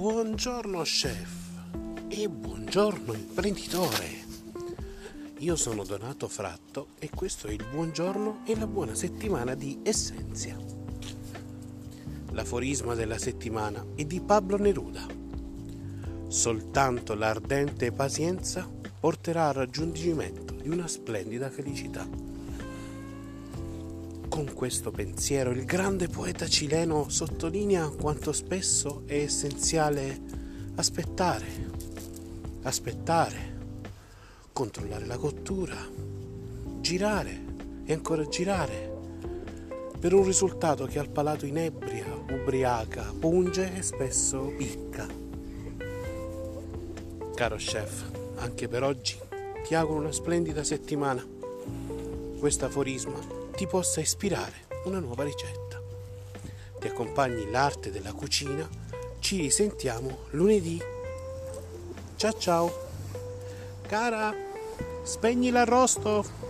Buongiorno chef e buongiorno imprenditore. Io sono Donato Fratto e questo è il buongiorno e la buona settimana di Essenzia. L'aforisma della settimana è di Pablo Neruda. Soltanto l'ardente pazienza porterà al raggiungimento di una splendida felicità. Con questo pensiero il grande poeta cileno sottolinea quanto spesso è essenziale aspettare, aspettare, controllare la cottura, girare e ancora girare per un risultato che al palato inebria, ubriaca, punge e spesso picca. Caro chef, anche per oggi ti auguro una splendida settimana. Questo aforisma ti possa ispirare una nuova ricetta. Ti accompagni l'arte della cucina, ci risentiamo lunedì. Ciao ciao! Cara, spegni l'arrosto!